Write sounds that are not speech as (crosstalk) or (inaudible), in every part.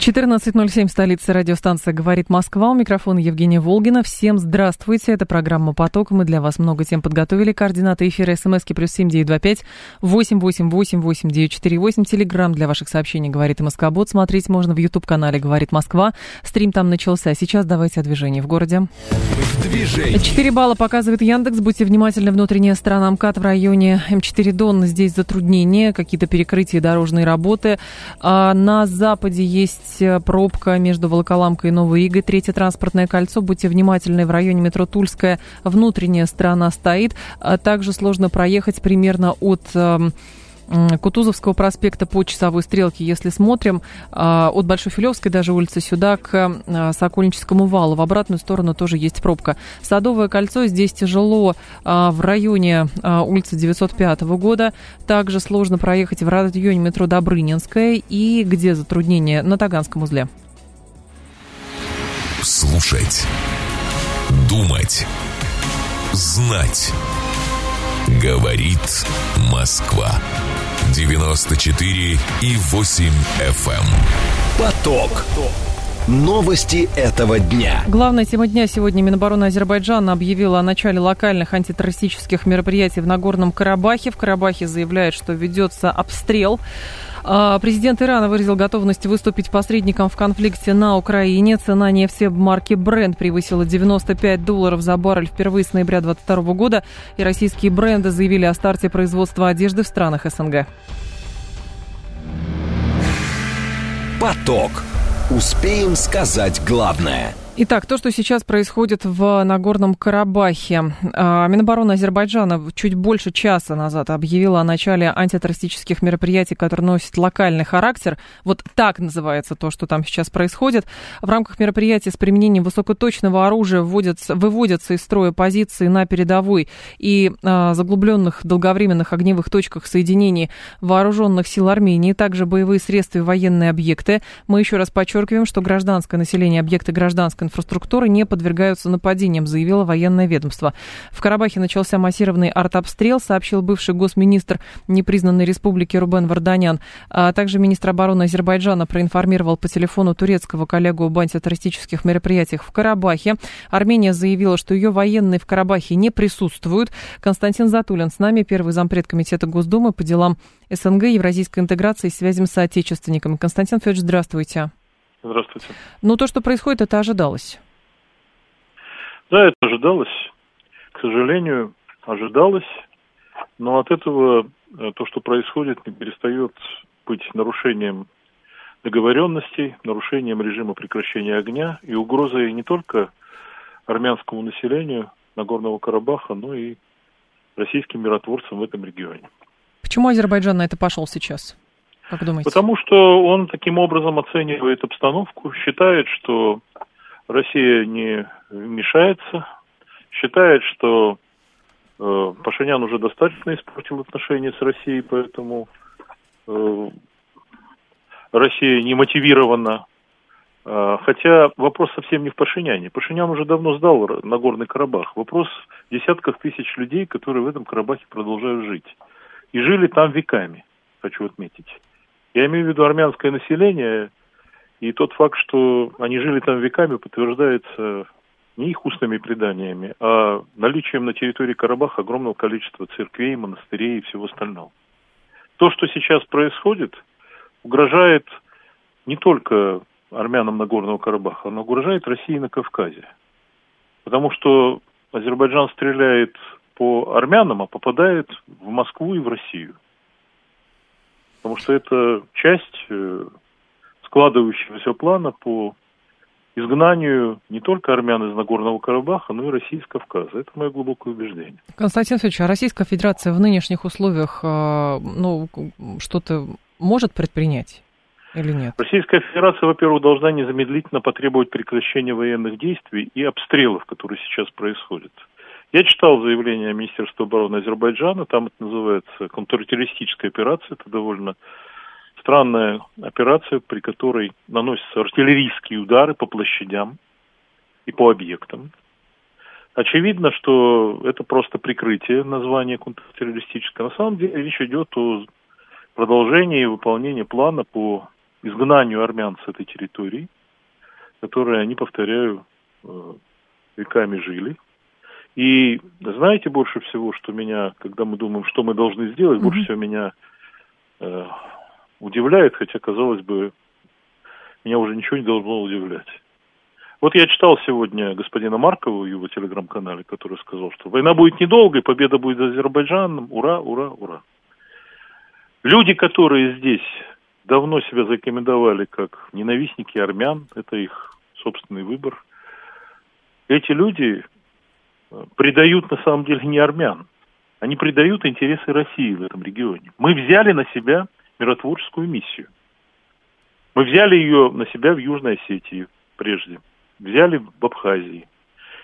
14.07, столица радиостанция «Говорит Москва». У микрофона Евгения Волгина. Всем здравствуйте. Это программа «Поток». Мы для вас много тем подготовили. Координаты эфира смски плюс семь девять два пять восемь восемь восемь восемь девять четыре восемь. Телеграмм для ваших сообщений «Говорит Москва-бот». Смотреть можно в YouTube-канале «Говорит Москва». Стрим там начался. Сейчас давайте о движении в городе. 4 балла показывает Яндекс. Будьте внимательны. Внутренняя сторона МКАД в районе М4 Дон. Здесь затруднения, какие-то перекрытия дорожные работы. А на западе есть есть э, пробка между Волоколамкой и Новой Игой. Третье транспортное кольцо. Будьте внимательны, в районе метро Тульская внутренняя сторона стоит. А также сложно проехать примерно от эм, Кутузовского проспекта по часовой стрелке, если смотрим, а, от Большой Филевской даже улицы сюда к а, Сокольническому валу. В обратную сторону тоже есть пробка. Садовое кольцо здесь тяжело а, в районе улицы 905 года. Также сложно проехать в районе метро Добрынинская и где затруднение на Таганском узле. Слушать. Думать. Знать. Говорит Москва. 94 и 8 FM. Эм. Поток. Новости этого дня. Главная тема дня сегодня Минобороны Азербайджана объявила о начале локальных антитеррористических мероприятий в Нагорном Карабахе. В Карабахе заявляет, что ведется обстрел президент Ирана выразил готовность выступить посредником в конфликте на Украине. Цена нефти марки Brent превысила 95 долларов за баррель впервые с ноября 2022 года. И российские бренды заявили о старте производства одежды в странах СНГ. Поток. Успеем сказать главное – Итак, то, что сейчас происходит в Нагорном Карабахе. А, Минобороны Азербайджана чуть больше часа назад объявила о начале антитеррористических мероприятий, которые носят локальный характер. Вот так называется то, что там сейчас происходит. В рамках мероприятий с применением высокоточного оружия вводятся, выводятся из строя позиции на передовой и а, заглубленных долговременных огневых точках соединений вооруженных сил Армении, также боевые средства и военные объекты. Мы еще раз подчеркиваем, что гражданское население, объекты гражданской инфраструктуры не подвергаются нападениям, заявило военное ведомство. В Карабахе начался массированный артобстрел, сообщил бывший госминистр непризнанной республики Рубен Варданян. А также министр обороны Азербайджана проинформировал по телефону турецкого коллегу об антитеррористических мероприятиях в Карабахе. Армения заявила, что ее военные в Карабахе не присутствуют. Константин Затулин с нами, первый зампред комитета Госдумы по делам СНГ, евразийской интеграции и связям с соотечественниками. Константин Федорович, здравствуйте. Здравствуйте. Ну, то, что происходит, это ожидалось. Да, это ожидалось. К сожалению, ожидалось. Но от этого э, то, что происходит, не перестает быть нарушением договоренностей, нарушением режима прекращения огня и угрозой не только армянскому населению Нагорного Карабаха, но и российским миротворцам в этом регионе. Почему Азербайджан на это пошел сейчас? Как думаете? Потому что он таким образом оценивает обстановку, считает, что Россия не вмешается, считает, что э, Пашинян уже достаточно испортил отношения с Россией, поэтому э, Россия не мотивирована. Э, хотя вопрос совсем не в Пашиняне. Пашинян уже давно сдал Нагорный Карабах. Вопрос в десятках тысяч людей, которые в этом Карабахе продолжают жить. И жили там веками, хочу отметить. Я имею в виду армянское население, и тот факт, что они жили там веками, подтверждается не их устными преданиями, а наличием на территории Карабаха огромного количества церквей, монастырей и всего остального. То, что сейчас происходит, угрожает не только армянам Нагорного Карабаха, но угрожает России на Кавказе. Потому что Азербайджан стреляет по армянам, а попадает в Москву и в Россию потому что это часть э, складывающегося плана по изгнанию не только армян из Нагорного Карабаха, но и России из Кавказа. Это мое глубокое убеждение. Константин Федорович, а Российская Федерация в нынешних условиях э, ну, что-то может предпринять? Или нет? Российская Федерация, во-первых, должна незамедлительно потребовать прекращения военных действий и обстрелов, которые сейчас происходят. Я читал заявление Министерства обороны Азербайджана, там это называется контртеррористическая операция, это довольно странная операция, при которой наносятся артиллерийские удары по площадям и по объектам. Очевидно, что это просто прикрытие названия контртеррористического. На самом деле речь идет о продолжении и выполнении плана по изгнанию армян с этой территории, которые они, повторяю, э, веками жили. И знаете больше всего, что меня, когда мы думаем, что мы должны сделать, mm-hmm. больше всего меня э, удивляет, хотя, казалось бы, меня уже ничего не должно удивлять. Вот я читал сегодня господина Маркова в его телеграм-канале, который сказал, что война будет недолгой, победа будет за Азербайджаном, ура, ура, ура. Люди, которые здесь давно себя зарекомендовали как ненавистники армян, это их собственный выбор, эти люди предают на самом деле не армян, они предают интересы России в этом регионе. Мы взяли на себя миротворческую миссию. Мы взяли ее на себя в Южной Осетии прежде, взяли в Абхазии.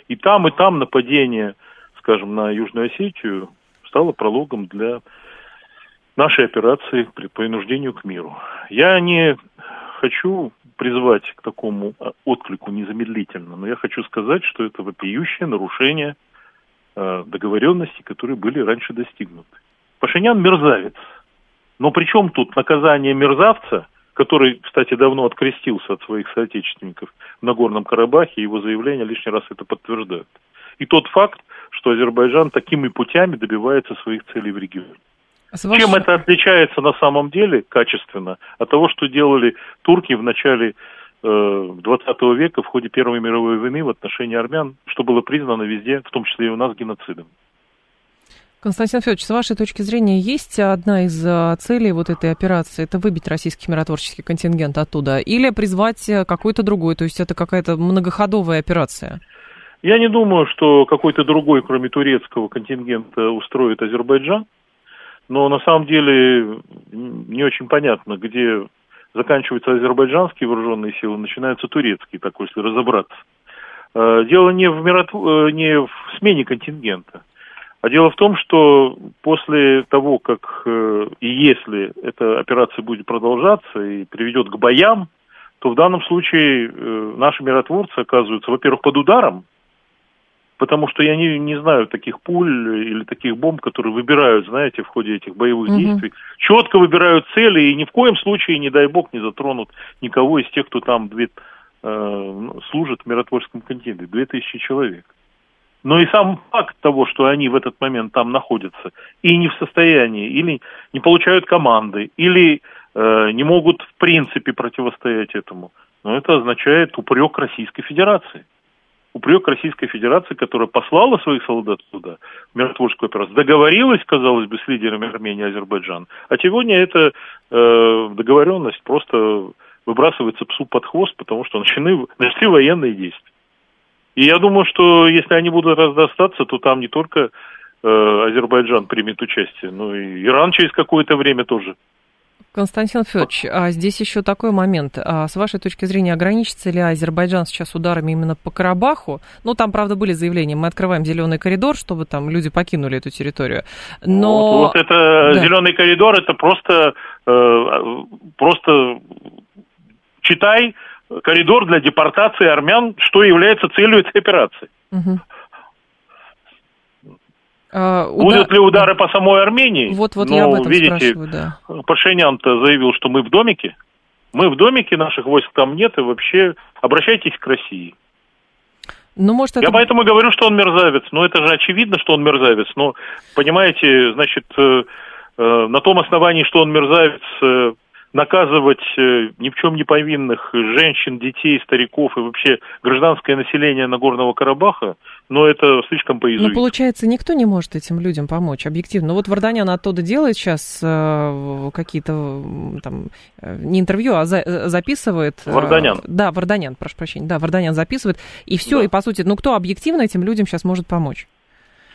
И там, и там нападение, скажем, на Южную Осетию стало прологом для нашей операции по принуждению к миру. Я не хочу призвать к такому а, отклику незамедлительно, но я хочу сказать, что это вопиющее нарушение э, договоренностей, которые были раньше достигнуты. Пашинян мерзавец – но при чем тут наказание мерзавца, который, кстати, давно открестился от своих соотечественников в Нагорном Карабахе, его заявление лишний раз это подтверждает. И тот факт, что Азербайджан такими путями добивается своих целей в регионе. А ваш... Чем это отличается на самом деле качественно от того, что делали турки в начале э, 20 века в ходе Первой мировой войны в отношении армян, что было признано везде, в том числе и у нас, геноцидом? Константин Федорович, с вашей точки зрения, есть одна из а, целей вот этой операции, это выбить российский миротворческий контингент оттуда, или призвать э, какой-то другой, то есть это какая-то многоходовая операция? Я не думаю, что какой-то другой, кроме турецкого контингента, устроит Азербайджан, но на самом деле не очень понятно, где заканчиваются азербайджанские вооруженные силы, начинаются турецкие, так если разобраться. Э, дело не в, мирот... Э, не в смене контингента. А дело в том, что после того, как э, и если эта операция будет продолжаться и приведет к боям, то в данном случае наши миротворцы оказываются, во-первых, под ударом, потому что я не, не знаю таких пуль или таких бомб, которые выбирают, знаете, в ходе этих боевых угу. действий, четко выбирают цели и ни в коем случае, не дай бог, не затронут никого из тех, кто там две, э, служит в миротворческом континенте, две тысячи человек но и сам факт того, что они в этот момент там находятся и не в состоянии, или не получают команды, или э, не могут в принципе противостоять этому, но это означает упрек Российской Федерации. Упрек Российской Федерации, которая послала своих солдат туда, в миротворческую операцию, договорилась, казалось бы, с лидерами Армении и Азербайджана. А сегодня эта э, договоренность просто выбрасывается псу под хвост, потому что начали, начали военные действия. И я думаю, что если они будут раздостаться, то там не только э, Азербайджан примет участие, но и Иран через какое-то время тоже. Константин Федорович, а здесь еще такой момент. А с вашей точки зрения, ограничится ли Азербайджан сейчас ударами именно по Карабаху? Ну, там, правда, были заявления, мы открываем зеленый коридор, чтобы там люди покинули эту территорию. Но... Вот, вот это да. зеленый коридор, это просто, э, просто читай коридор для депортации армян, что является целью этой операции. Угу. А, Будут ли удары по самой Армении? Вот, вот ну, я об этом видите, спрашиваю, да. Пашинян-то заявил, что мы в домике. Мы в домике, наших войск там нет, и вообще обращайтесь к России. Ну, может, это... Я поэтому говорю, что он мерзавец. Но это же очевидно, что он мерзавец. Но, понимаете, значит, э, э, на том основании, что он мерзавец, э, наказывать э, ни в чем не повинных женщин, детей, стариков и вообще гражданское население Нагорного Карабаха, но это слишком поизуитски. Ну, получается, никто не может этим людям помочь, объективно. Ну, вот Варданян оттуда делает сейчас э, какие-то там, э, не интервью, а за, э, записывает. Варданян. Э, да, Варданян, прошу прощения. Да, Варданян записывает. И все, да. и по сути, ну, кто объективно этим людям сейчас может помочь?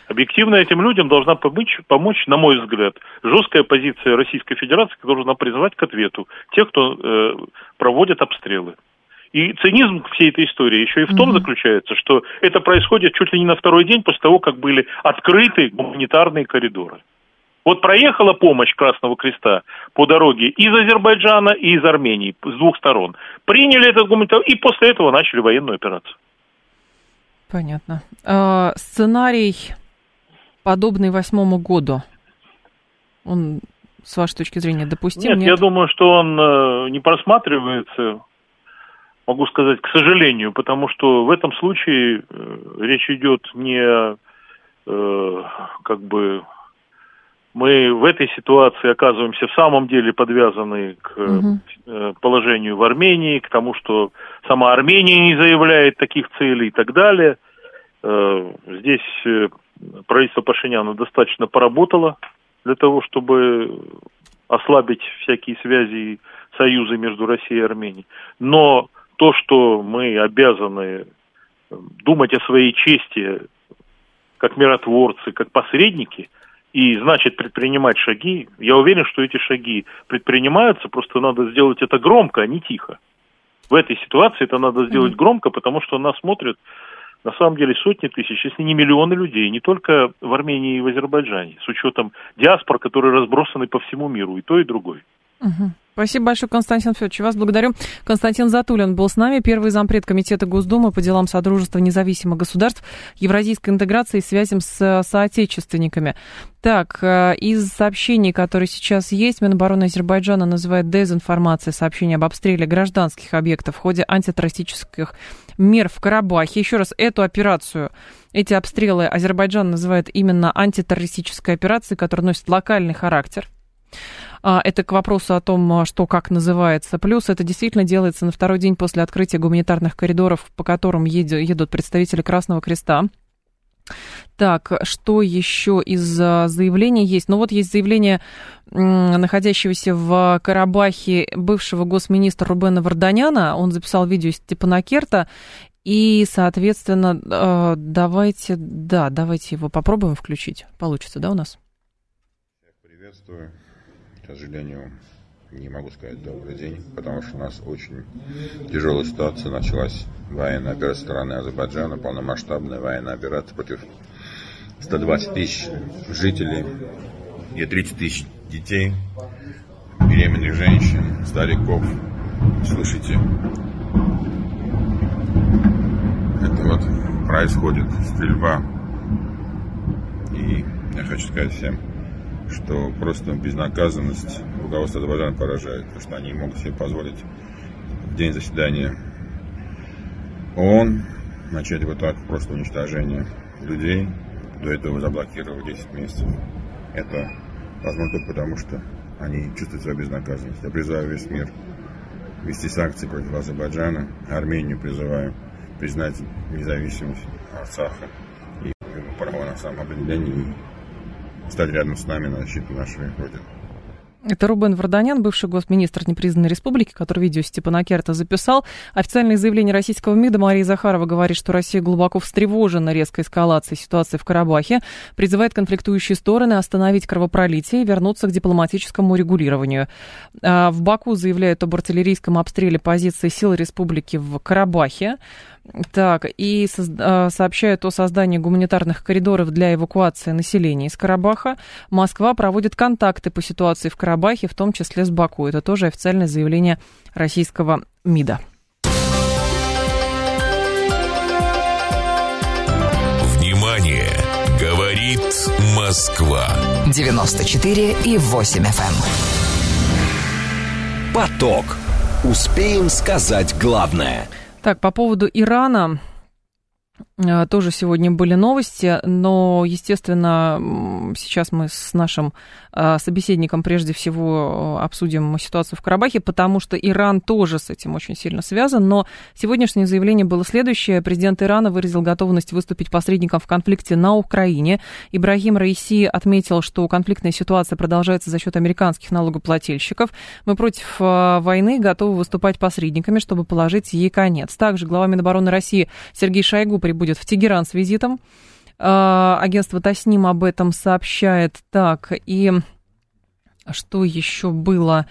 Объективно этим людям должна помочь, помочь, на мой взгляд, жесткая позиция Российской Федерации, которая должна призвать к ответу тех, кто э, проводит обстрелы. И цинизм всей этой истории еще и в том mm-hmm. заключается, что это происходит чуть ли не на второй день после того, как были открыты гуманитарные коридоры. Вот проехала помощь Красного Креста по дороге из Азербайджана и из Армении, с двух сторон. Приняли этот гуманитарный, и после этого начали военную операцию. Понятно. А, сценарий, подобный восьмому году, он, с вашей точки зрения, допустим? Нет, нет? я думаю, что он э, не просматривается, могу сказать, к сожалению, потому что в этом случае э, речь идет не э, как бы мы в этой ситуации оказываемся в самом деле подвязаны к угу. положению в Армении, к тому, что сама Армения не заявляет таких целей и так далее. Здесь правительство Пашиняна достаточно поработало для того, чтобы ослабить всякие связи и союзы между Россией и Арменией. Но то, что мы обязаны думать о своей чести как миротворцы, как посредники – и значит предпринимать шаги. Я уверен, что эти шаги предпринимаются, просто надо сделать это громко, а не тихо. В этой ситуации это надо сделать mm-hmm. громко, потому что нас смотрят на самом деле сотни тысяч, если не миллионы людей, не только в Армении и в Азербайджане, с учетом диаспор, которые разбросаны по всему миру, и то, и другой. Спасибо большое, Константин Федорович. Вас благодарю. Константин Затулин был с нами, первый зампред Комитета Госдумы по делам Содружества независимых государств, евразийской интеграции и связям с соотечественниками. Так, э, из сообщений, которые сейчас есть, Минобороны Азербайджана называет дезинформацией сообщения об обстреле гражданских объектов в ходе антитеррористических мер в Карабахе. Еще раз, эту операцию, эти обстрелы Азербайджан называет именно антитеррористической операцией, которая носит локальный характер. А, это к вопросу о том, а, что как называется. Плюс это действительно делается на второй день после открытия гуманитарных коридоров, по которым едут представители Красного Креста. Так, что еще из а, заявлений есть? Ну вот есть заявление находящегося в Карабахе бывшего госминистра Рубена Варданяна. Он записал видео из Степанакерта. И, соответственно, давайте, да, давайте его попробуем включить. Получится, да, у нас? Приветствую сожалению, не могу сказать добрый день, потому что у нас очень тяжелая ситуация. Началась военная операция стороны Азербайджана, полномасштабная военная операция против 120 тысяч жителей и 30 тысяч детей, беременных женщин, стариков. Слышите, это вот происходит стрельба. И я хочу сказать всем, что просто безнаказанность руководства Азербайджана поражает, потому что они могут себе позволить в день заседания ООН начать вот так просто уничтожение людей. До этого заблокировали 10 месяцев. Это возможно только потому, что они чувствуют свою безнаказанность. Я призываю весь мир вести санкции против Азербайджана. Армению призываю признать независимость Арцаха и право на самоопределение стать рядом с нами на защиту нашей Родины. Это Рубен Варданян, бывший госминистр непризнанной республики, который видео Степана Керта записал. Официальное заявление российского МИДа Мария Захарова говорит, что Россия глубоко встревожена резкой эскалацией ситуации в Карабахе, призывает конфликтующие стороны остановить кровопролитие и вернуться к дипломатическому регулированию. А в Баку заявляют об артиллерийском обстреле позиции сил республики в Карабахе. Так, и а, сообщают о создании гуманитарных коридоров для эвакуации населения из Карабаха. Москва проводит контакты по ситуации в Карабахе, в том числе с Баку. Это тоже официальное заявление российского МИДа. Внимание! Говорит Москва. 94 и 8 FM. Эм. Поток. Успеем сказать главное – так, по поводу Ирана. Э, тоже сегодня были новости, но, естественно, сейчас мы с нашим э, собеседником прежде всего э, обсудим ситуацию в Карабахе, потому что Иран тоже с этим очень сильно связан. Но сегодняшнее заявление было следующее. Президент Ирана выразил готовность выступить посредником в конфликте на Украине. Ибрагим Раиси отметил, что конфликтная ситуация продолжается за счет американских налогоплательщиков. Мы против войны готовы выступать посредниками, чтобы положить ей конец. Также глава Минобороны России Сергей Шойгу прибудет в Тегеран с визитом. А, агентство Тасним об этом сообщает. Так, и что еще было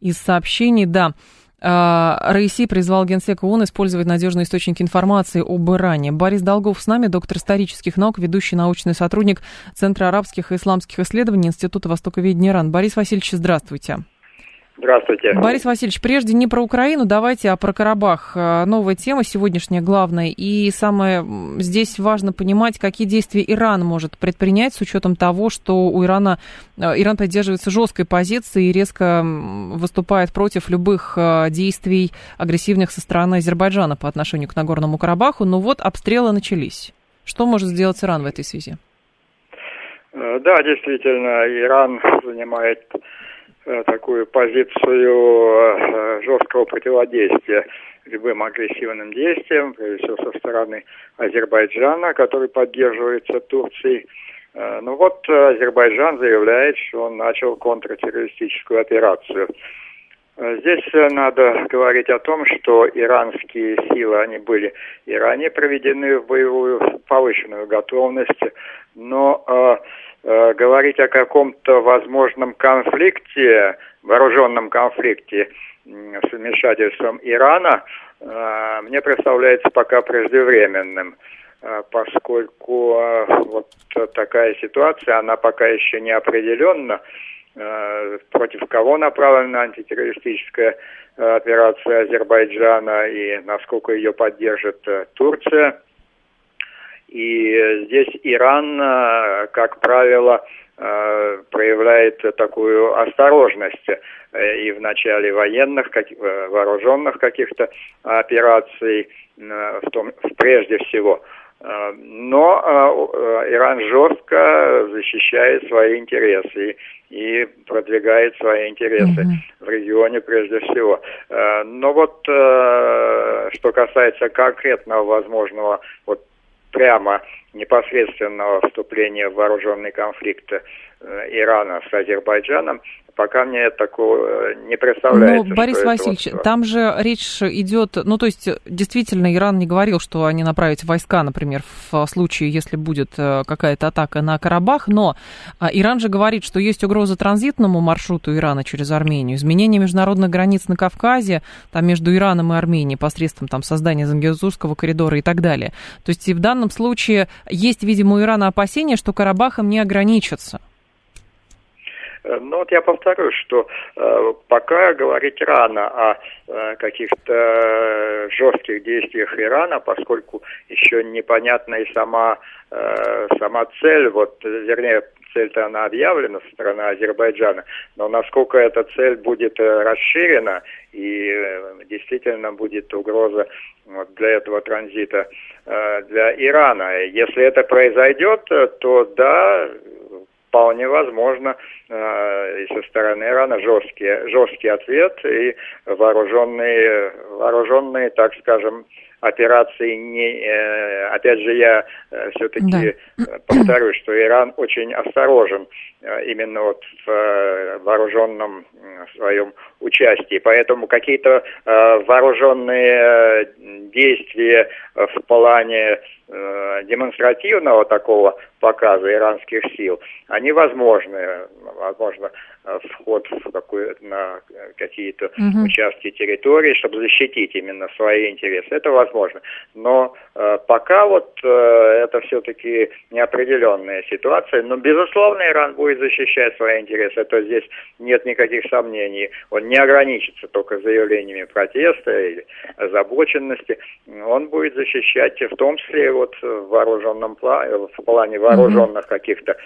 из сообщений? Да, Раиси призвал Генсек ООН использовать надежные источники информации об Иране. Борис Долгов с нами, доктор исторических наук, ведущий научный сотрудник Центра арабских и исламских исследований Института Востоковедения Иран. Борис Васильевич, здравствуйте. Здравствуйте. Борис Васильевич, прежде не про Украину, давайте, а про Карабах. Э, новая тема сегодняшняя, главная. И самое здесь важно понимать, какие действия Иран может предпринять с учетом того, что у Ирана, э, Иран поддерживается жесткой позицией и резко выступает против любых э, действий агрессивных со стороны Азербайджана по отношению к Нагорному Карабаху. Но вот обстрелы начались. Что может сделать Иран в этой связи? Да, действительно, Иран занимает Э, такую позицию э, жесткого противодействия любым агрессивным действиям, прежде всего со стороны Азербайджана, который поддерживается Турцией. Э, ну вот Азербайджан заявляет, что он начал контртеррористическую операцию. Здесь надо говорить о том, что иранские силы, они были и ранее проведены в боевую повышенную готовность, но Э, говорить о каком-то возможном конфликте, вооруженном конфликте с вмешательством Ирана, э, мне представляется пока преждевременным, э, поскольку вот такая ситуация, она пока еще не определенна, против кого направлена антитеррористическая операция Азербайджана и насколько ее поддержит Турция. И здесь Иран, э, как правило, э, проявляет такую осторожность э, и в начале военных, вооруженных каких-то операций, в том, прежде всего. Но Иран жестко защищает свои интересы и продвигает свои интересы mm-hmm. в регионе прежде всего. Но вот что касается конкретного возможного вот прямо непосредственного вступления в вооруженный конфликт э, Ирана с Азербайджаном, пока мне такого не представляется. Но, Борис Васильевич, вот... там же речь идет, ну, то есть, действительно, Иран не говорил, что они направят войска, например, в случае, если будет э, какая-то атака на Карабах, но а, Иран же говорит, что есть угроза транзитному маршруту Ирана через Армению, изменение международных границ на Кавказе, там между Ираном и Арменией посредством там создания Зангезурского коридора и так далее. То есть, и в данном случае есть, видимо, у Ирана опасения, что Карабахом не ограничится. Э, ну вот я повторю, что э, пока говорить рано о э, каких-то э, жестких действиях Ирана, поскольку еще непонятна и сама, э, сама цель, вот, вернее, цель-то она объявлена со стороны Азербайджана, но насколько эта цель будет э, расширена и э, действительно будет угроза для этого транзита э, для Ирана. Если это произойдет, то да, вполне возможно э, и со стороны Ирана жесткий, жесткий ответ и вооруженные, вооруженные, так скажем, операции не... Э, опять же, я э, все-таки да. повторюсь, что Иран очень осторожен именно вот в вооруженном своем участии. Поэтому какие-то вооруженные действия в плане демонстративного такого показа иранских сил, они возможны. Возможно, вход в какую, на какие-то угу. участки территории, чтобы защитить именно свои интересы. Это возможно. Но э, пока вот э, это все-таки неопределенная ситуация. Но, безусловно, Иран будет защищать свои интересы. Это здесь нет никаких сомнений. Он не ограничится только заявлениями протеста или озабоченности. Он будет защищать в том числе вот в вооруженном плане, в плане вооруженных угу. каких-то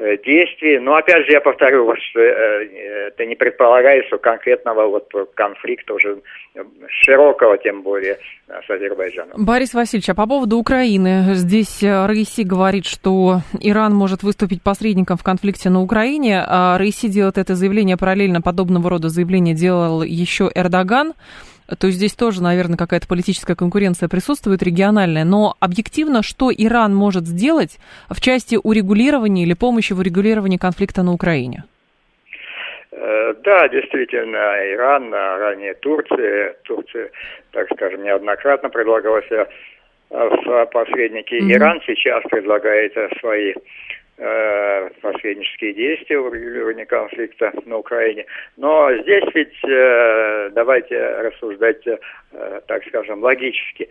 Э, действий. Но опять же я повторю, вот, что э, это не предполагает, что конкретного вот конфликта уже э, широкого, тем более с Азербайджаном. Борис Васильевич, а по поводу Украины. Здесь Раиси говорит, что Иран может выступить посредником в конфликте на Украине. А Раиси делает это заявление параллельно, подобного рода заявление делал еще Эрдоган. То есть здесь тоже, наверное, какая-то политическая конкуренция присутствует региональная. Но объективно, что Иран может сделать в части урегулирования или помощи в урегулировании конфликта на Украине? Э, да, действительно, Иран, ранее Турция, Турция, так скажем, неоднократно предлагала себя в посредники. Mm-hmm. Иран сейчас предлагает свои э, посреднические действия в урегулировании конфликта на Украине. Но здесь ведь э, давайте рассуждать, э, так скажем, логически.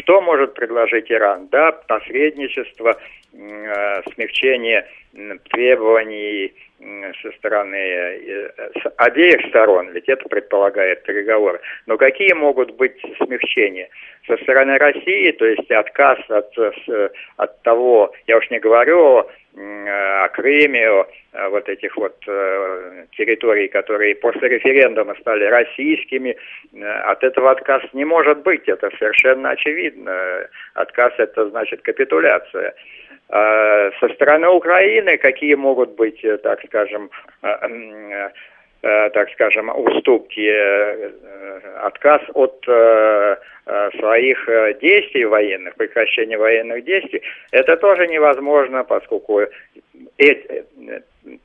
Что может предложить Иран? Да, посредничество, э, смягчение требований со стороны э, с обеих сторон, ведь это предполагает переговоры. Но какие могут быть смягчения? Со стороны России, то есть отказ от, от того, я уж не говорю о, Крыме, о вот этих вот э, территорий, которые после референдума стали российскими, от этого отказ не может быть, это совершенно очевидно. Отказ это значит капитуляция. А, со стороны Украины какие могут быть, э, так скажем, э, э, так скажем, уступки, отказ от своих действий военных, прекращения военных действий, это тоже невозможно, поскольку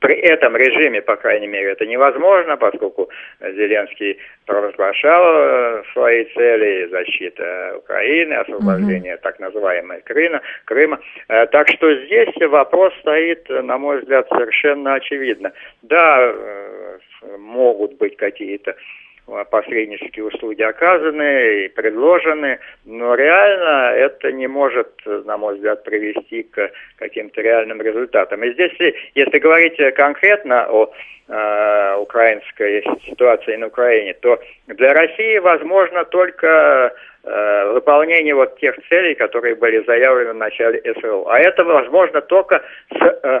при этом режиме, по крайней мере, это невозможно, поскольку Зеленский провозглашал э, свои цели защита Украины, освобождение угу. так называемой Крыма, Крыма. Э, так что здесь вопрос стоит, на мой взгляд, совершенно очевидно. Да, э, могут быть какие-то посреднические услуги оказаны и предложены, но реально это не может, на мой взгляд, привести к каким-то реальным результатам. И здесь, если говорить конкретно о э, украинской ситуации на Украине, то для России возможно только э, выполнение вот тех целей, которые были заявлены в начале СВО. А это возможно только с э, Э,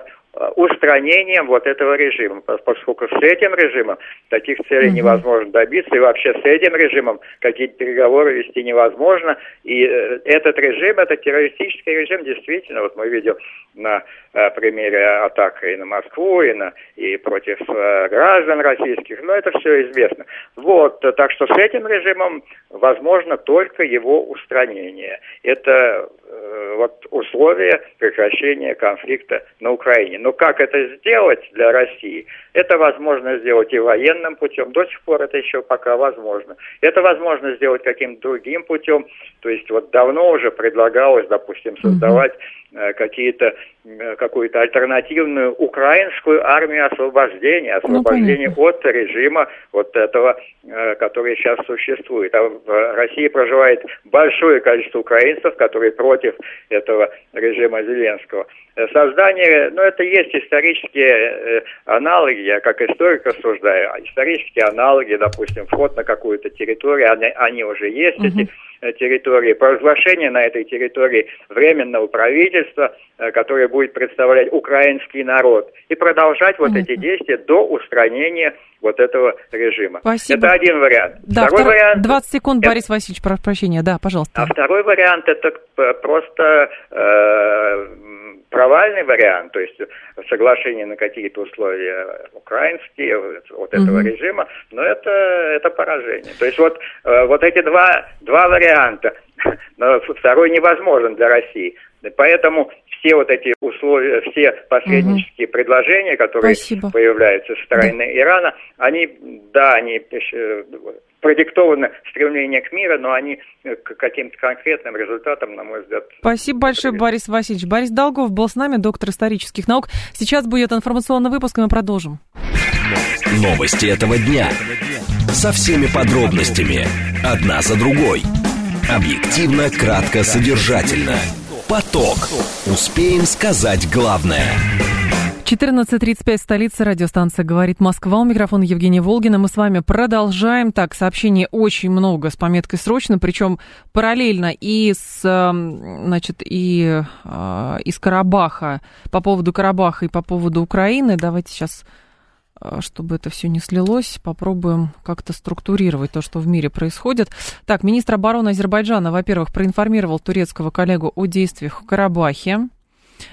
устранением вот этого режима, поскольку с этим режимом таких целей mm невозможно добиться, и вообще с этим режимом какие-то переговоры вести невозможно, и э, этот режим, это террористический режим, действительно, вот мы видим на э, примере атак и на Москву, и, на, и против э, граждан российских, но это все известно. Вот, так что с этим режимом возможно только его устранение. Это э, вот условия прекращения конфликта на Украине. Но как это сделать для России? Это возможно сделать и военным путем. До сих пор это еще пока возможно. Это возможно сделать каким-то другим путем. То есть вот давно уже предлагалось, допустим, создавать Э, какие-то э, какую-то альтернативную украинскую армию освобождения, ну, освобождения ну, от режима вот этого, э, который сейчас существует. А в России проживает большое количество украинцев, которые против этого режима Зеленского. Создание, ну это есть исторические аналоги, я как историк рассуждаю, а исторические аналоги, допустим, вход на какую-то территорию, они, они уже есть, угу. эти Э, территории, провозглашение на этой территории временного правительства, э, которое будет представлять украинский народ, и продолжать вот эти действия до устранения вот этого режима. Спасибо. Это один вариант. Да, второй втор... вариант... 20 секунд, это... Борис Васильевич, прошу прощения, да, пожалуйста. А второй вариант это просто э, провальный вариант, то есть соглашение на какие-то условия украинские вот этого угу. режима, но это, это поражение. То есть вот, э, вот эти два, два варианта, (laughs) но второй невозможен для России. Поэтому все вот эти условия, все посреднические угу. предложения, которые Спасибо. появляются со стороны да. Ирана, они, да, они э, продиктовано стремление к миру, но они э, к каким-то конкретным результатам, на мой взгляд... Спасибо большое. Борис Васильевич. Борис Долгов был с нами, доктор исторических наук. Сейчас будет информационный выпуск, и мы продолжим. Новости этого дня. Со всеми подробностями. Одна за другой. Объективно, кратко, содержательно. Поток. Успеем сказать главное. 14.35, столица, радиостанция «Говорит Москва». У микрофона Евгения Волгина. Мы с вами продолжаем. Так, сообщений очень много с пометкой «Срочно», причем параллельно и с, эм, значит, и э, из Карабаха, по поводу Карабаха и по поводу Украины. Давайте сейчас, э, чтобы это все не слилось, попробуем как-то структурировать то, что в мире происходит. Так, министр обороны Азербайджана, во-первых, проинформировал турецкого коллегу о действиях в Карабахе.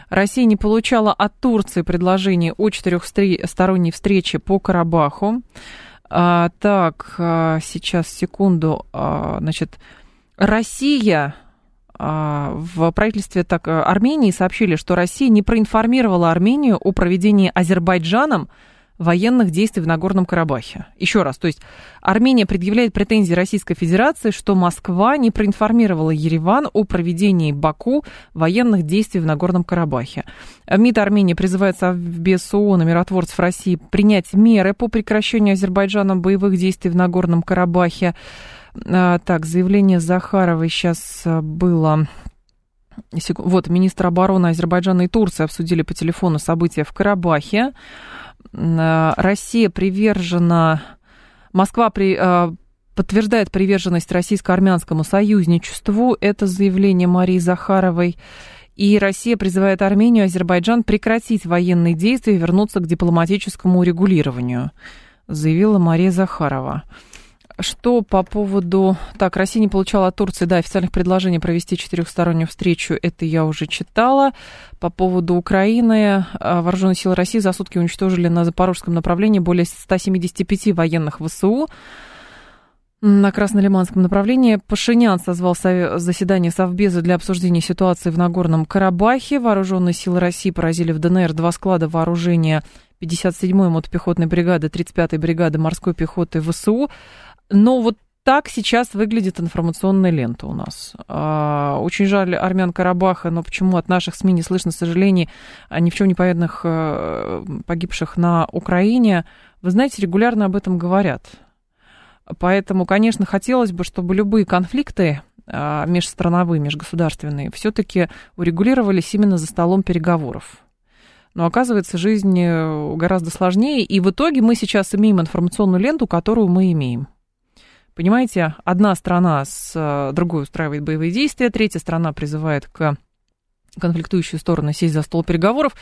Россия не получала от Турции предложение о четырехсторонней встрече по Карабаху. А, так, а, сейчас, секунду. А, значит, Россия а, в правительстве так, Армении сообщили, что Россия не проинформировала Армению о проведении Азербайджаном военных действий в Нагорном Карабахе. Еще раз, то есть Армения предъявляет претензии Российской Федерации, что Москва не проинформировала Ереван о проведении Баку военных действий в Нагорном Карабахе. МИД Армении призывает Совбез ООН и миротворцев России принять меры по прекращению Азербайджаном боевых действий в Нагорном Карабахе. А, так, заявление Захаровой сейчас а, было вот, министр обороны Азербайджана и Турции обсудили по телефону события в Карабахе. Э, Россия привержена... Москва при, э, подтверждает приверженность российско-армянскому союзничеству. Это заявление Марии Захаровой. И Россия призывает Армению и Азербайджан прекратить военные действия и вернуться к дипломатическому урегулированию, заявила Мария Захарова. Что по поводу... Так, Россия не получала от Турции, да, официальных предложений провести четырехстороннюю встречу, это я уже читала. По поводу Украины, а, вооруженные силы России за сутки уничтожили на запорожском направлении более 175 военных ВСУ. На Краснолиманском направлении Пашинян созвал заседание Совбеза для обсуждения ситуации в Нагорном Карабахе. Вооруженные силы России поразили в ДНР два склада вооружения 57-й мотопехотной бригады, 35-й бригады морской пехоты ВСУ. Но вот так сейчас выглядит информационная лента у нас. А, очень жаль армян Карабаха, но почему от наших СМИ не слышно сожалений о ни в чем не повинных э, погибших на Украине? Вы знаете, регулярно об этом говорят. Поэтому, конечно, хотелось бы, чтобы любые конфликты а, межстрановые, межгосударственные, все-таки урегулировались именно за столом переговоров. Но оказывается, жизнь э, гораздо сложнее, и в итоге мы сейчас имеем информационную ленту, которую мы имеем. Понимаете, одна страна с э, другой устраивает боевые действия, третья страна призывает к конфликтующие стороны сесть за стол переговоров.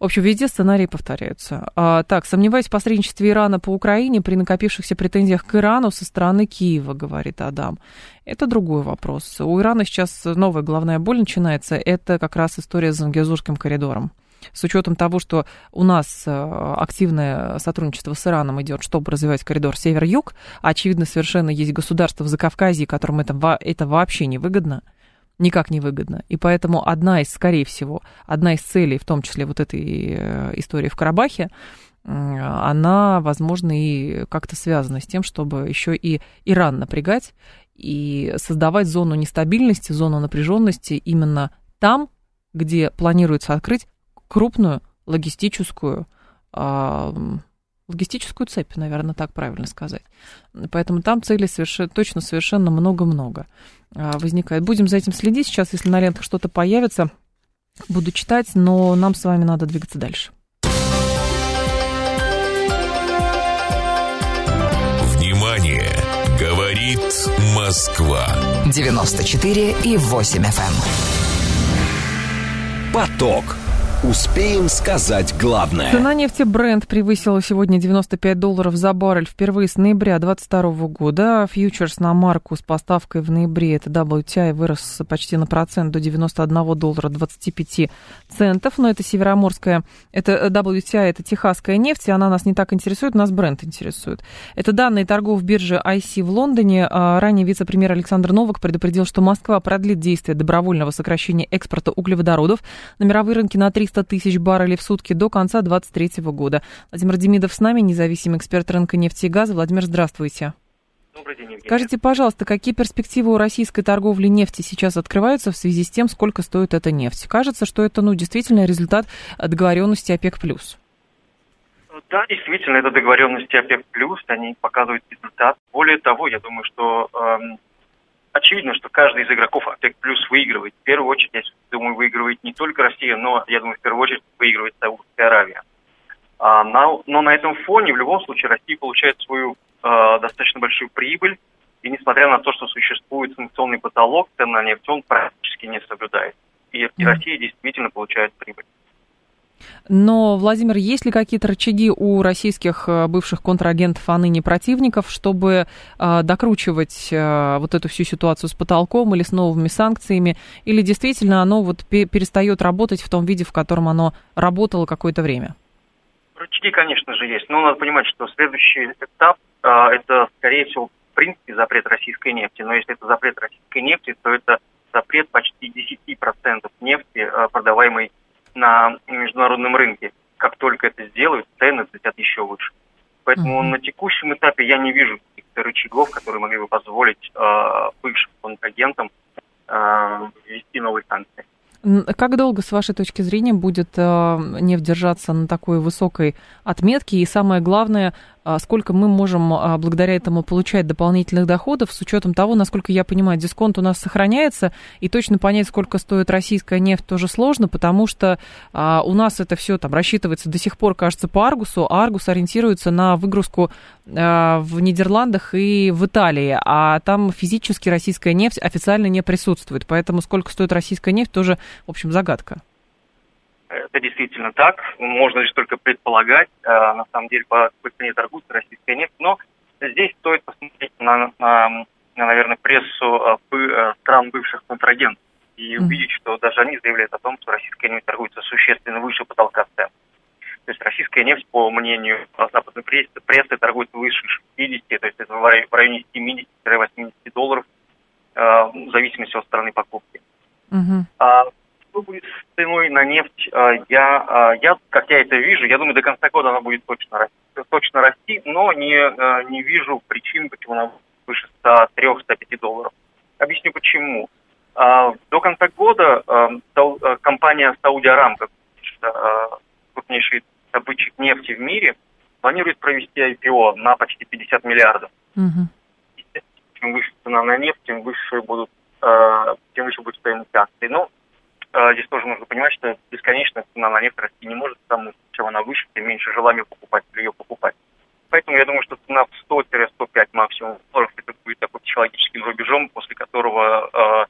В общем, везде сценарии повторяются. А, так, сомневаюсь в посредничестве Ирана по Украине при накопившихся претензиях к Ирану со стороны Киева, говорит Адам. Это другой вопрос. У Ирана сейчас новая головная боль начинается. Это как раз история с Зангезурским коридором с учетом того, что у нас э, активное сотрудничество с Ираном идет, чтобы развивать коридор север-юг, а очевидно совершенно есть государства в Закавказье, которым это, это вообще не выгодно, никак не выгодно. И поэтому одна из, скорее всего, одна из целей, в том числе вот этой э, истории в Карабахе, она, возможно, и как-то связана с тем, чтобы еще и Иран напрягать и создавать зону нестабильности, зону напряженности именно там, где планируется открыть крупную логистическую логистическую цепь, наверное, так правильно сказать. Поэтому там целей совершенно, точно совершенно много-много а, возникает. Будем за этим следить. Сейчас, если на лентах что-то появится, буду читать, но нам с вами надо двигаться дальше. Внимание! Говорит Москва. 94 и 8 FM. Эм. Поток. Успеем сказать главное. Цена нефти Brent превысила сегодня 95 долларов за баррель впервые с ноября 2022 года. Фьючерс на марку с поставкой в ноябре, это WTI, вырос почти на процент до 91 доллара 25 центов. Но это североморская, это WTI, это техасская нефть, и она нас не так интересует, нас Brent интересует. Это данные торгов биржи IC в Лондоне. А, ранее вице-премьер Александр Новак предупредил, что Москва продлит действие добровольного сокращения экспорта углеводородов на мировые рынки на 300 300 тысяч баррелей в сутки до конца 2023 года. Владимир Демидов с нами, независимый эксперт рынка нефти и газа. Владимир, здравствуйте. Добрый день, Евгений. Скажите, пожалуйста, какие перспективы у российской торговли нефти сейчас открываются в связи с тем, сколько стоит эта нефть? Кажется, что это, ну, действительно результат договоренности ОПЕК+. Да, действительно, это договоренности ОПЕК+, они показывают результат. Более того, я думаю, что эм, очевидно, что каждый из игроков ОПЕК плюс выигрывает. В первую очередь, я думаю, выигрывает не только Россия, но, я думаю, в первую очередь выигрывает Саудовская Аравия. А, на, но на этом фоне, в любом случае, Россия получает свою а, достаточно большую прибыль, и несмотря на то, что существует санкционный потолок, цен на нефть, он практически не соблюдает. И, и Россия действительно получает прибыль. Но, Владимир, есть ли какие-то рычаги у российских э, бывших контрагентов, а ныне противников, чтобы э, докручивать э, вот эту всю ситуацию с потолком или с новыми санкциями, или действительно оно вот перестает работать в том виде, в котором оно работало какое-то время? Рычаги, конечно же, есть. Но надо понимать, что следующий этап э, это, скорее всего, в принципе, запрет российской нефти. Но если это запрет российской нефти, то это запрет почти 10% нефти, э, продаваемой на международном рынке. как только это сделают, цены взлетят еще выше. Поэтому mm-hmm. на текущем этапе я не вижу каких-то рычагов, которые могли бы позволить э, бывшим контрагентам э, ввести новые санкции. Как долго, с вашей точки зрения, будет э, нефть держаться на такой высокой отметке? И самое главное, сколько мы можем а, благодаря этому получать дополнительных доходов, с учетом того, насколько я понимаю, дисконт у нас сохраняется, и точно понять, сколько стоит российская нефть, тоже сложно, потому что а, у нас это все там рассчитывается до сих пор, кажется, по Аргусу, а Аргус ориентируется на выгрузку а, в Нидерландах и в Италии, а там физически российская нефть официально не присутствует, поэтому сколько стоит российская нефть, тоже, в общем, загадка. Это действительно так. Можно лишь только предполагать, э, на самом деле, по какой цене торгуется российская нефть. Но здесь стоит посмотреть на, на, на наверное, прессу э, э, стран бывших контрагентов и увидеть, что даже они заявляют о том, что российская нефть торгуется существенно выше потолка цен. То есть российская нефть, по мнению западной прессы, прессы торгуется выше 60, то есть это в районе 70-80 долларов, в зависимости от страны покупки. Uh-huh. А что будет с ценой на нефть, а, я, а, я, как я это вижу, я думаю, до конца года она будет точно расти, точно расти но не, а, не вижу причин, почему она выше 103-105 долларов. Объясню почему. До конца года компания Saudi Aramco, крупнейший добытчик нефти в мире, планирует провести IPO на почти 50 миллиардов. Угу. Чем выше цена на нефть, тем выше будут тем выше будет стоимость акций. Но здесь тоже нужно понимать, что бесконечно цена на нефть расти не может, потому чем она выше, тем меньше желания покупать ее покупать. Поэтому я думаю, что цена в 100-105 максимум долларов это будет такой психологическим рубежом, после которого э,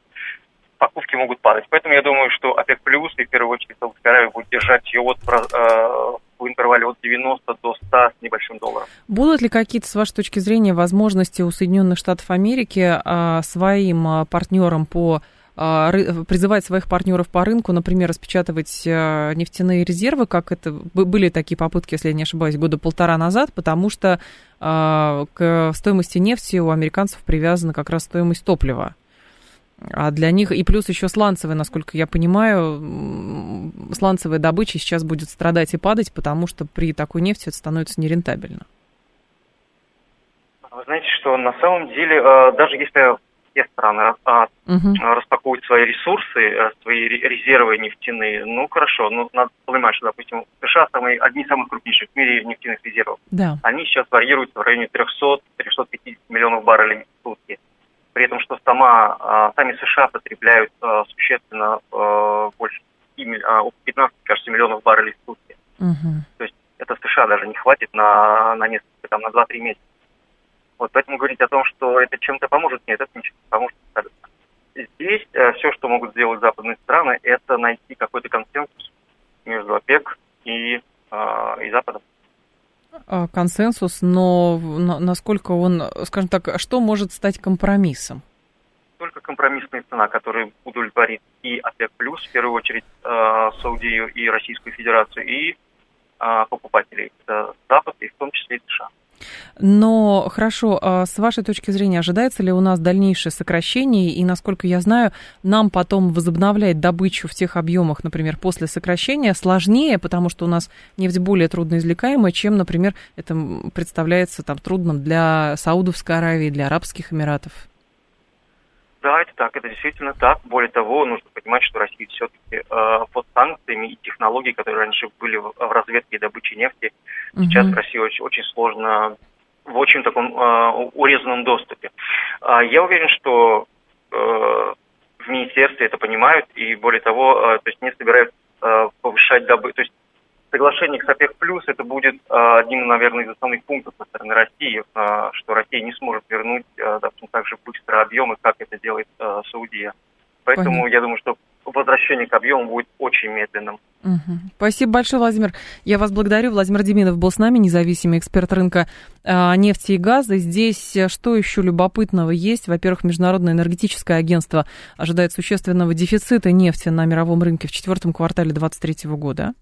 покупки могут падать. Поэтому я думаю, что ОПЕК плюс и в первую очередь Саудовская Аравия будет держать ее от, э, в интервале от 90 до 100 с небольшим долларом. Будут ли какие-то, с вашей точки зрения, возможности у Соединенных Штатов Америки э, своим партнерам по а, призывать своих партнеров по рынку, например, распечатывать э, нефтяные резервы, как это были такие попытки, если я не ошибаюсь, года полтора назад, потому что а, к стоимости нефти у американцев привязана как раз стоимость топлива. А для них, и плюс еще сланцевая, насколько я понимаю, сланцевая добыча сейчас будет страдать и падать, потому что при такой нефти это становится нерентабельно. Вы знаете, что на самом деле, даже если все страны а, угу. распакуют свои ресурсы, э, свои резервы нефтяные. Ну, хорошо, ну, надо понимать, что, допустим, США самые, одни из самых крупнейших в мире нефтяных резервов. Да. Они сейчас варьируются в районе 300-350 миллионов баррелей в сутки. При этом, что сама, а, сами США потребляют а, существенно больше 15, кажется, миллионов баррелей в сутки. Угу. То есть это США даже не хватит на, на несколько, там, на 2-3 месяца. Вот поэтому говорить о том, что это чем-то поможет, нет, это ничего не поможет абсолютно. Здесь э, все, что могут сделать западные страны, это найти какой-то консенсус между ОПЕК и, э, и Западом. А, консенсус, но насколько он, скажем так, что может стать компромиссом? Только компромиссная цена, которая удовлетворит и ОПЕК+, плюс, в первую очередь, э, Саудию и Российскую Федерацию, и э, покупателей. Это Запад, и в том числе и США. Но хорошо, а с вашей точки зрения, ожидается ли у нас дальнейшее сокращение? И, насколько я знаю, нам потом возобновлять добычу в тех объемах, например, после сокращения, сложнее, потому что у нас нефть более трудноизвлекаемая, чем, например, это представляется там трудным для Саудовской Аравии, для Арабских Эмиратов. Это так, это действительно так. Более того, нужно понимать, что Россия все-таки э, под санкциями и технологии, которые раньше были в, в разведке и добыче нефти, угу. сейчас в России очень, очень сложно в очень таком э, урезанном доступе. Э, я уверен, что э, в министерстве это понимают и более того, э, то есть не собираются э, повышать добычу, то есть соглашение с ОПЕК+, плюс это будет э, одним, наверное, из основных пунктов со стороны России, э, что Россия не сможет вернуть, э, допустим, так же быстро объемы, как это делает Саудия. Поэтому Понятно. я думаю, что возвращение к объему будет очень медленным. Угу. Спасибо большое, Владимир. Я вас благодарю. Владимир Деминов был с нами, независимый эксперт рынка э, нефти и газа. Здесь э, что еще любопытного есть? Во-первых, Международное энергетическое агентство ожидает существенного дефицита нефти на мировом рынке в четвертом квартале 2023 года.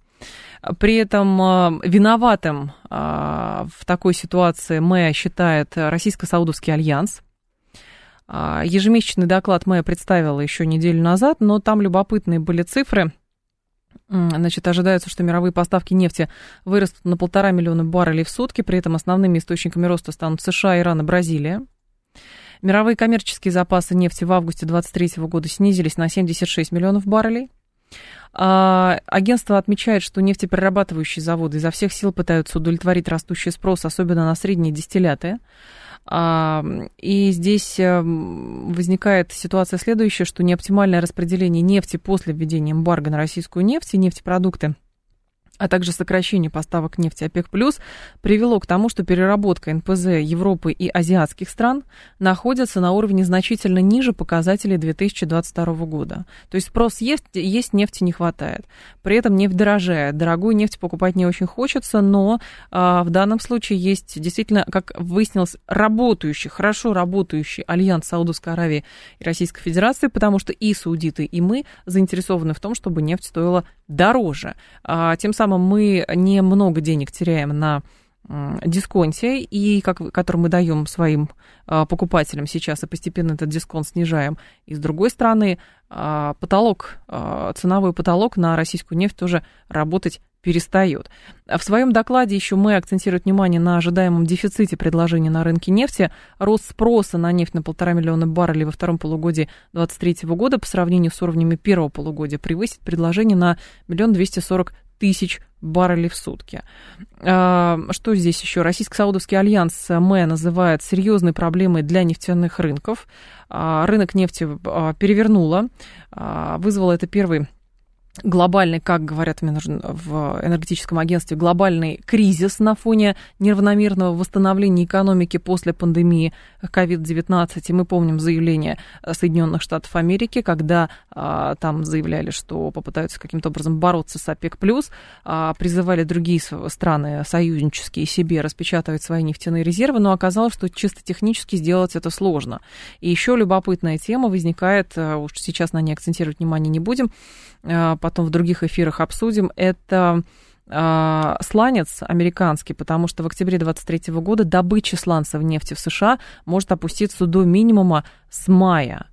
При этом э, виноватым э, в такой ситуации МЭА считает Российско-Саудовский альянс. Э, ежемесячный доклад МЭА представила еще неделю назад, но там любопытные были цифры. Значит, ожидается, что мировые поставки нефти вырастут на полтора миллиона баррелей в сутки, при этом основными источниками роста станут США, Иран и Бразилия. Мировые коммерческие запасы нефти в августе 2023 года снизились на 76 миллионов баррелей. А, агентство отмечает, что нефтеперерабатывающие заводы изо всех сил пытаются удовлетворить растущий спрос, особенно на средние дистилляты. А, и здесь э, возникает ситуация следующая, что неоптимальное распределение нефти после введения эмбарго на российскую нефть и нефтепродукты а также сокращение поставок нефти ОПЕК+, привело к тому, что переработка НПЗ Европы и азиатских стран находится на уровне значительно ниже показателей 2022 года. То есть спрос есть, есть нефти не хватает. При этом нефть дорожает. Дорогую нефть покупать не очень хочется, но а, в данном случае есть действительно, как выяснилось, работающий, хорошо работающий альянс Саудовской Аравии и Российской Федерации, потому что и саудиты, и мы заинтересованы в том, чтобы нефть стоила дороже. А, тем самым мы немного денег теряем на дисконте, и как, который мы даем своим а, покупателям сейчас, и постепенно этот дисконт снижаем. И с другой стороны, а, потолок, а, ценовой потолок на российскую нефть тоже работать перестает. В своем докладе еще мы акцентируем внимание на ожидаемом дефиците предложений на рынке нефти. Рост спроса на нефть на полтора миллиона баррелей во втором полугодии 2023 года по сравнению с уровнями первого полугодия превысит предложение на миллион двести сорок тысяч баррелей в сутки. А, что здесь еще? Российско-Саудовский альянс МЭ называет серьезной проблемой для нефтяных рынков. А, рынок нефти а, перевернуло. Вызвало это первый глобальный, как говорят в энергетическом агентстве, глобальный кризис на фоне неравномерного восстановления экономики после пандемии COVID-19. И мы помним заявление Соединенных Штатов Америки, когда а, там заявляли, что попытаются каким-то образом бороться с ОПЕК+, а, призывали другие страны союзнические себе распечатывать свои нефтяные резервы, но оказалось, что чисто технически сделать это сложно. И еще любопытная тема возникает, а, уж сейчас на ней акцентировать внимание не будем, а, потом в других эфирах обсудим, это а, сланец американский, потому что в октябре 2023 года добыча сланцевой нефти в США может опуститься до минимума с мая.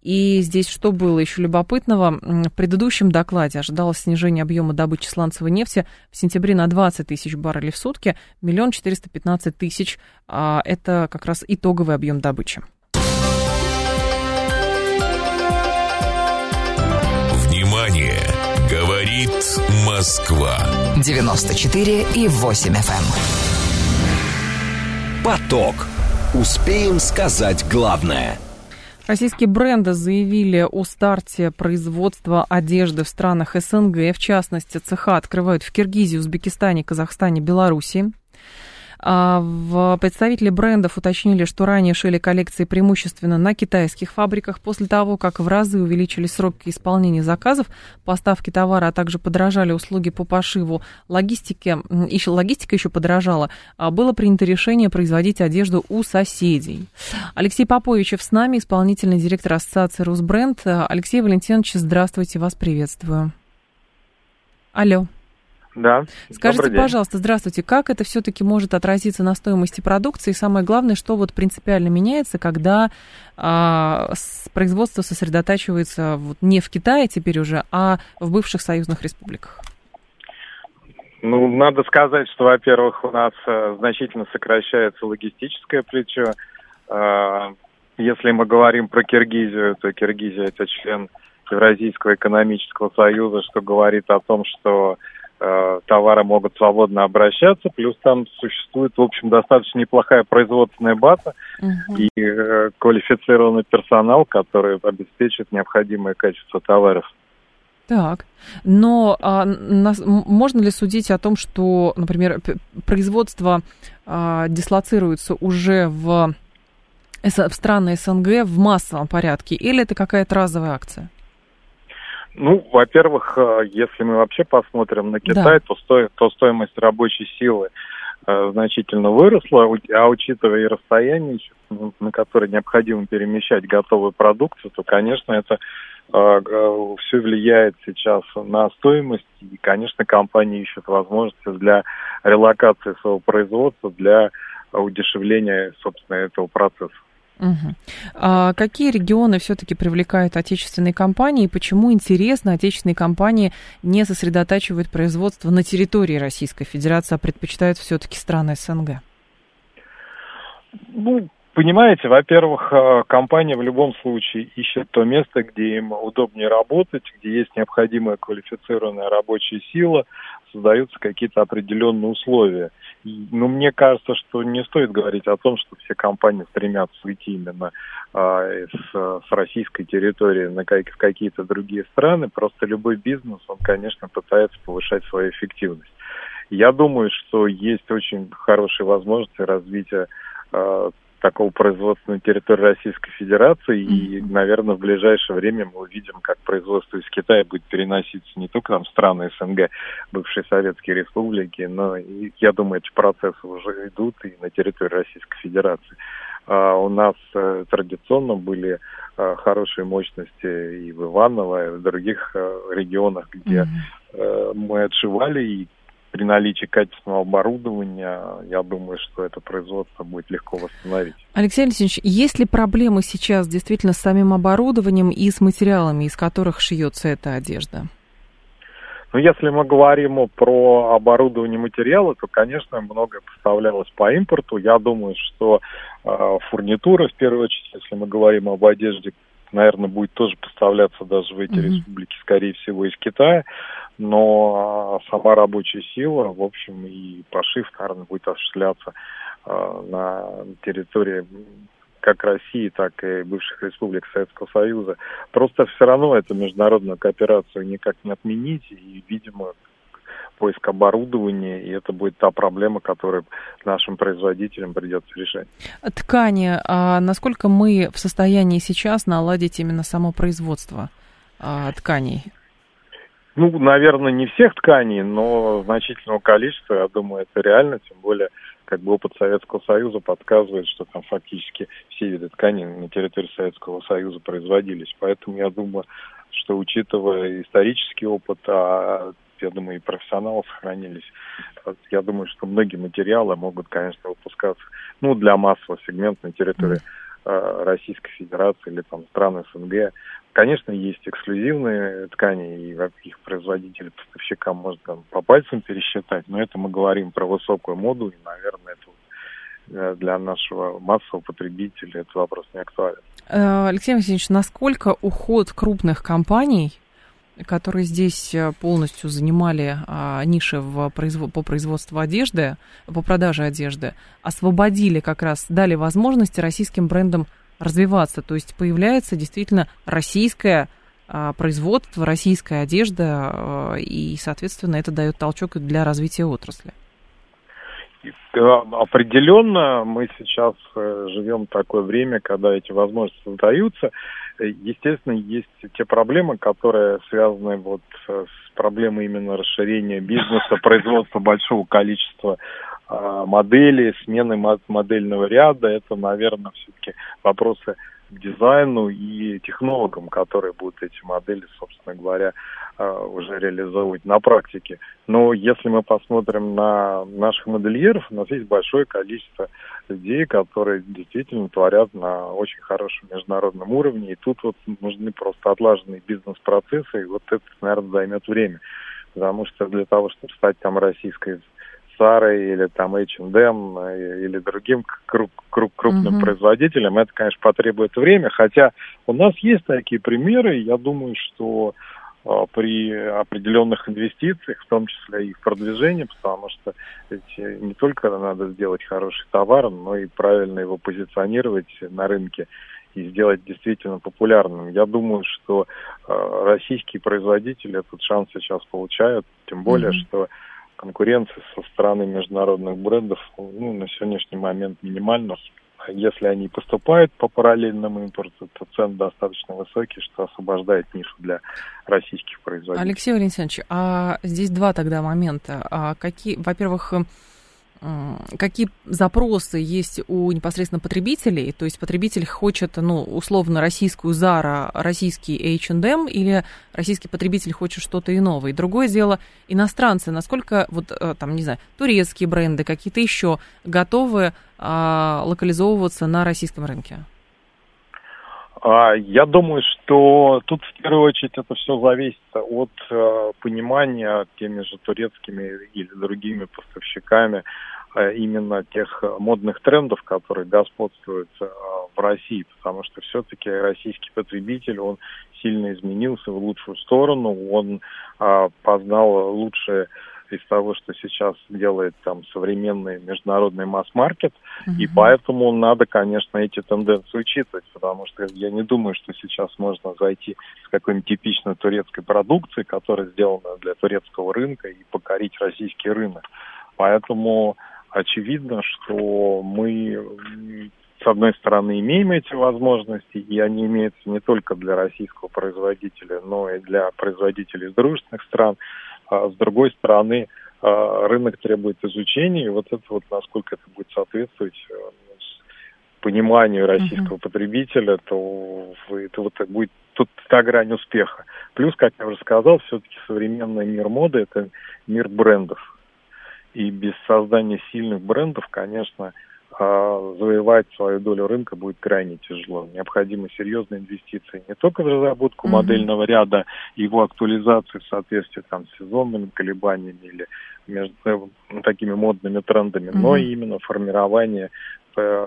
И здесь что было еще любопытного? В предыдущем докладе ожидалось снижение объема добычи сланцевой нефти в сентябре на 20 тысяч баррелей в сутки, миллион четыреста пятнадцать тысяч. А, это как раз итоговый объем добычи. Говорит Москва. 94 и 8 FM. Эм. Поток. Успеем сказать главное. Российские бренды заявили о старте производства одежды в странах СНГ. В частности, цеха открывают в Киргизии, Узбекистане, Казахстане, Беларуси. А, представители брендов уточнили, что ранее шили коллекции преимущественно на китайских фабриках. После того, как в разы увеличились сроки исполнения заказов, поставки товара, а также подорожали услуги по пошиву, логистике, еще, логистика еще подорожала, а, было принято решение производить одежду у соседей. Алексей Поповичев с нами, исполнительный директор Ассоциации «Русбренд». Алексей Валентинович, здравствуйте, вас приветствую. Алло. Да. Скажите, пожалуйста, здравствуйте, как это все-таки может отразиться на стоимости продукции? И самое главное, что вот принципиально меняется, когда а, производство сосредотачивается вот не в Китае теперь уже, а в бывших союзных республиках? Ну, надо сказать, что, во-первых, у нас а, значительно сокращается логистическое плечо. А, если мы говорим про Киргизию, то Киргизия это член Евразийского экономического союза, что говорит о том, что Э, товары могут свободно обращаться, плюс там существует, в общем, достаточно неплохая производственная база uh-huh. и э, квалифицированный персонал, который обеспечит необходимое качество товаров. Так, но а, нас, можно ли судить о том, что, например, производство а, дислоцируется уже в, в страны СНГ в массовом порядке, или это какая-то разовая акция? Ну, во-первых, э, если мы вообще посмотрим на Китай, да. то, сто, то стоимость рабочей силы э, значительно выросла, а учитывая и расстояние, на которое необходимо перемещать готовую продукцию, то, конечно, это э, все влияет сейчас на стоимость, и, конечно, компании ищут возможности для релокации своего производства, для удешевления, собственно, этого процесса. Угу. А какие регионы все-таки привлекают отечественные компании и почему, интересно, отечественные компании не сосредотачивают производство на территории Российской Федерации, а предпочитают все-таки страны СНГ? Ну, понимаете, во-первых, э, компания в любом случае ищет то место, где им удобнее работать, где есть необходимая квалифицированная рабочая сила, создаются какие-то определенные условия. Но мне кажется, что не стоит говорить о том, что все компании стремятся уйти именно а, с, с российской территории на в какие-то другие страны. Просто любой бизнес, он, конечно, пытается повышать свою эффективность. Я думаю, что есть очень хорошие возможности развития э, такого производства на территории Российской Федерации. И, наверное, в ближайшее время мы увидим, как производство из Китая будет переноситься не только там в страны СНГ, бывшие советские республики, но и, я думаю, эти процессы уже идут и на территории Российской Федерации. А у нас э, традиционно были э, хорошие мощности и в Иваново, и в других э, регионах, где mm-hmm. мы отшивали и при наличии качественного оборудования, я думаю, что это производство будет легко восстановить. Алексей Алексеевич, есть ли проблемы сейчас действительно с самим оборудованием и с материалами, из которых шьется эта одежда? Ну, если мы говорим про оборудование материала, то, конечно, многое поставлялось по импорту. Я думаю, что э, фурнитура, в первую очередь, если мы говорим об одежде, наверное, будет тоже поставляться даже в эти mm-hmm. республики, скорее всего, из Китая но а, сама рабочая сила, в общем, и пошив, наверное, будет осуществляться э, на территории как России, так и бывших республик Советского Союза. Просто все равно эту международную кооперацию никак не отменить, и, видимо, поиск оборудования, и это будет та проблема, которую нашим производителям придется решать. Ткани, а насколько мы в состоянии сейчас наладить именно само производство а, тканей? Ну, наверное, не всех тканей, но значительного количества, я думаю, это реально, тем более, как бы опыт Советского Союза подсказывает, что там фактически все виды тканей на территории Советского Союза производились. Поэтому я думаю, что учитывая исторический опыт, а я думаю, и профессионалы сохранились. Я думаю, что многие материалы могут, конечно, выпускаться ну, для массового сегмента на территории э, Российской Федерации или там стран СНГ. Конечно, есть эксклюзивные ткани, и их производители, поставщикам можно там, по пальцам пересчитать, но это мы говорим про высокую моду, и, наверное, это э, для нашего массового потребителя этот вопрос не актуален. Э, Алексей Васильевич, насколько уход крупных компаний, которые здесь э, полностью занимали а, ниши в производ... по производству одежды, по продаже одежды, освободили как раз, дали возможности российским брендам развиваться. То есть появляется действительно российское а, производство, российская одежда, а, и, соответственно, это дает толчок для развития отрасли. Определенно мы сейчас э, живем такое время, когда эти возможности создаются. Естественно, есть те проблемы, которые связаны вот э, с проблемой именно расширения бизнеса, (laughs) производства большого количества а, модели, смены модельного ряда. Это, наверное, все-таки вопросы дизайну и технологам, которые будут эти модели, собственно говоря, а, уже реализовывать на практике. Но если мы посмотрим на наших модельеров, у нас есть большое количество людей, которые действительно творят на очень хорошем международном уровне. И тут вот нужны просто отлаженные бизнес-процессы, и вот это, наверное, займет время. Потому что для того, чтобы стать там российской Сарой или там H&M или другим круп, круп, крупным uh-huh. производителям, это, конечно, потребует время, хотя у нас есть такие примеры, я думаю, что а, при определенных инвестициях, в том числе и в продвижение, потому что эти, не только надо сделать хороший товар, но и правильно его позиционировать на рынке и сделать действительно популярным. Я думаю, что э, российские производители этот шанс сейчас получают, тем более, mm-hmm. что конкуренция со стороны международных брендов ну, на сегодняшний момент минимальна. Если они поступают по параллельному импорту, то цены достаточно высокие, что освобождает нишу для российских производителей. Алексей Валентинович, а здесь два тогда момента. А какие, во-первых, какие запросы есть у непосредственно потребителей, то есть потребитель хочет, ну, условно, российскую Zara, российский H&M, или российский потребитель хочет что-то иного. И другое дело, иностранцы, насколько, вот, э, там, не знаю, турецкие бренды, какие-то еще готовы а, локализовываться на российском рынке? А, я думаю, что тут в первую очередь это все зависит от э, понимания теми же турецкими или другими поставщиками э, именно тех модных трендов, которые господствуют э, в России, потому что все-таки российский потребитель, он сильно изменился в лучшую сторону, он познал лучшие из того, что сейчас делает там современный международный масс-маркет, uh-huh. и поэтому надо, конечно, эти тенденции учитывать, потому что я не думаю, что сейчас можно зайти с какой-нибудь типичной турецкой продукцией, которая сделана для турецкого рынка, и покорить российский рынок. Поэтому очевидно, что мы с одной стороны, имеем эти возможности, и они имеются не только для российского производителя, но и для производителей из дружественных стран а с другой стороны а, рынок требует изучения, и вот это вот насколько это будет соответствовать э, пониманию российского uh-huh. потребителя, то это вот будет тут та грань успеха. Плюс, как я уже сказал, все-таки современный мир моды – это мир брендов. И без создания сильных брендов, конечно, а завоевать свою долю рынка будет крайне тяжело. Необходимы серьезные инвестиции не только в разработку mm-hmm. модельного ряда, его актуализацию в соответствии там, с сезонными колебаниями или между э, такими модными трендами, mm-hmm. но и именно формирование э,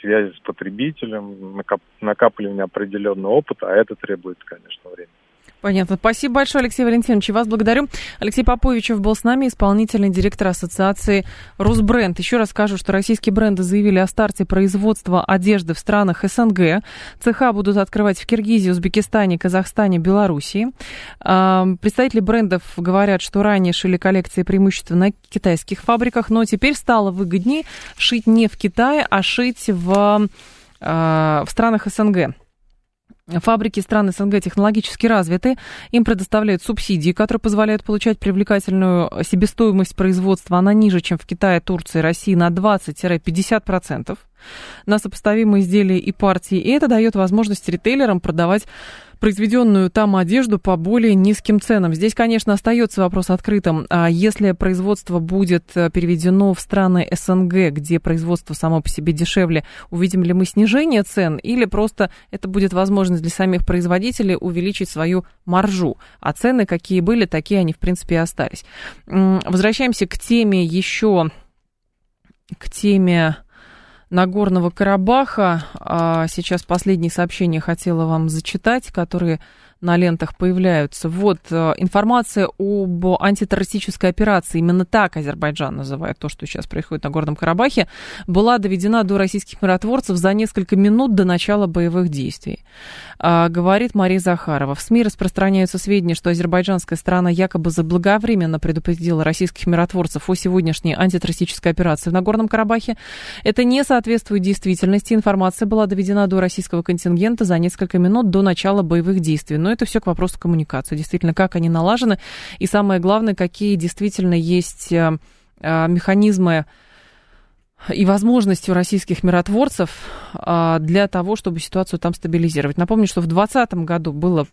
связи с потребителем, накапливание определенного опыта, а это требует, конечно, времени. Понятно. Спасибо большое, Алексей Валентинович. Вас благодарю. Алексей Поповичев был с нами, исполнительный директор ассоциации «Русбренд». Еще раз скажу, что российские бренды заявили о старте производства одежды в странах СНГ. Цеха будут открывать в Киргизии, Узбекистане, Казахстане, Белоруссии. Представители брендов говорят, что ранее шили коллекции преимущественно на китайских фабриках, но теперь стало выгоднее шить не в Китае, а шить в, а, в странах СНГ. Фабрики стран СНГ технологически развиты, им предоставляют субсидии, которые позволяют получать привлекательную себестоимость производства. Она ниже, чем в Китае, Турции, России на 20-50% на сопоставимые изделия и партии. И это дает возможность ритейлерам продавать произведенную там одежду по более низким ценам. Здесь, конечно, остается вопрос открытым. А если производство будет э, переведено в страны СНГ, где производство само по себе дешевле, увидим ли мы снижение цен или просто это будет возможность для самих производителей увеличить свою маржу? А цены какие были, такие они, в принципе, и остались. Возвращаемся к теме еще, к теме Нагорного Карабаха. А сейчас последние сообщения хотела вам зачитать, которые на лентах появляются. Вот э, информация об антитеррористической операции, именно так Азербайджан называет то, что сейчас происходит на Горном Карабахе, была доведена до российских миротворцев за несколько минут до начала боевых действий. А, говорит Мария Захарова. В СМИ распространяются сведения, что азербайджанская сторона якобы заблаговременно предупредила российских миротворцев о сегодняшней антитеррористической операции в Нагорном Карабахе. Это не соответствует действительности. Информация была доведена до российского контингента за несколько минут до начала боевых действий. Но это все к вопросу коммуникации. Действительно, как они налажены. И самое главное, какие действительно есть э, э, механизмы и возможности у российских миротворцев э, для того, чтобы ситуацию там стабилизировать. Напомню, что в 2020 году было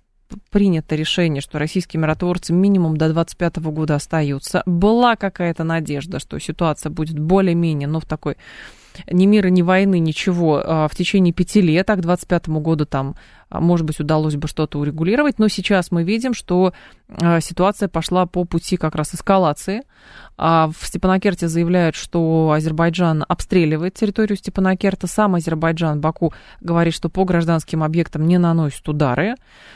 принято решение, что российские миротворцы минимум до 2025 года остаются. Была какая-то надежда, что ситуация будет более-менее, но в такой ни мира, ни войны, ничего в течение пяти лет, а к 25 году там может быть, удалось бы что-то урегулировать, но сейчас мы видим, что а, ситуация пошла по пути как раз эскалации. А в Степанакерте заявляют, что Азербайджан обстреливает территорию Степанакерта. Сам Азербайджан, Баку, говорит, что по гражданским объектам не наносит удары.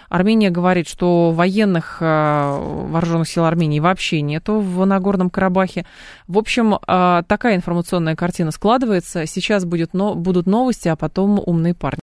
Армения говорит, что военных вооруженных сил Армении вообще нету в Нагорном Карабахе. В общем, такая информационная картина складывается. Сейчас будет, но, будут новости, а потом умные парни.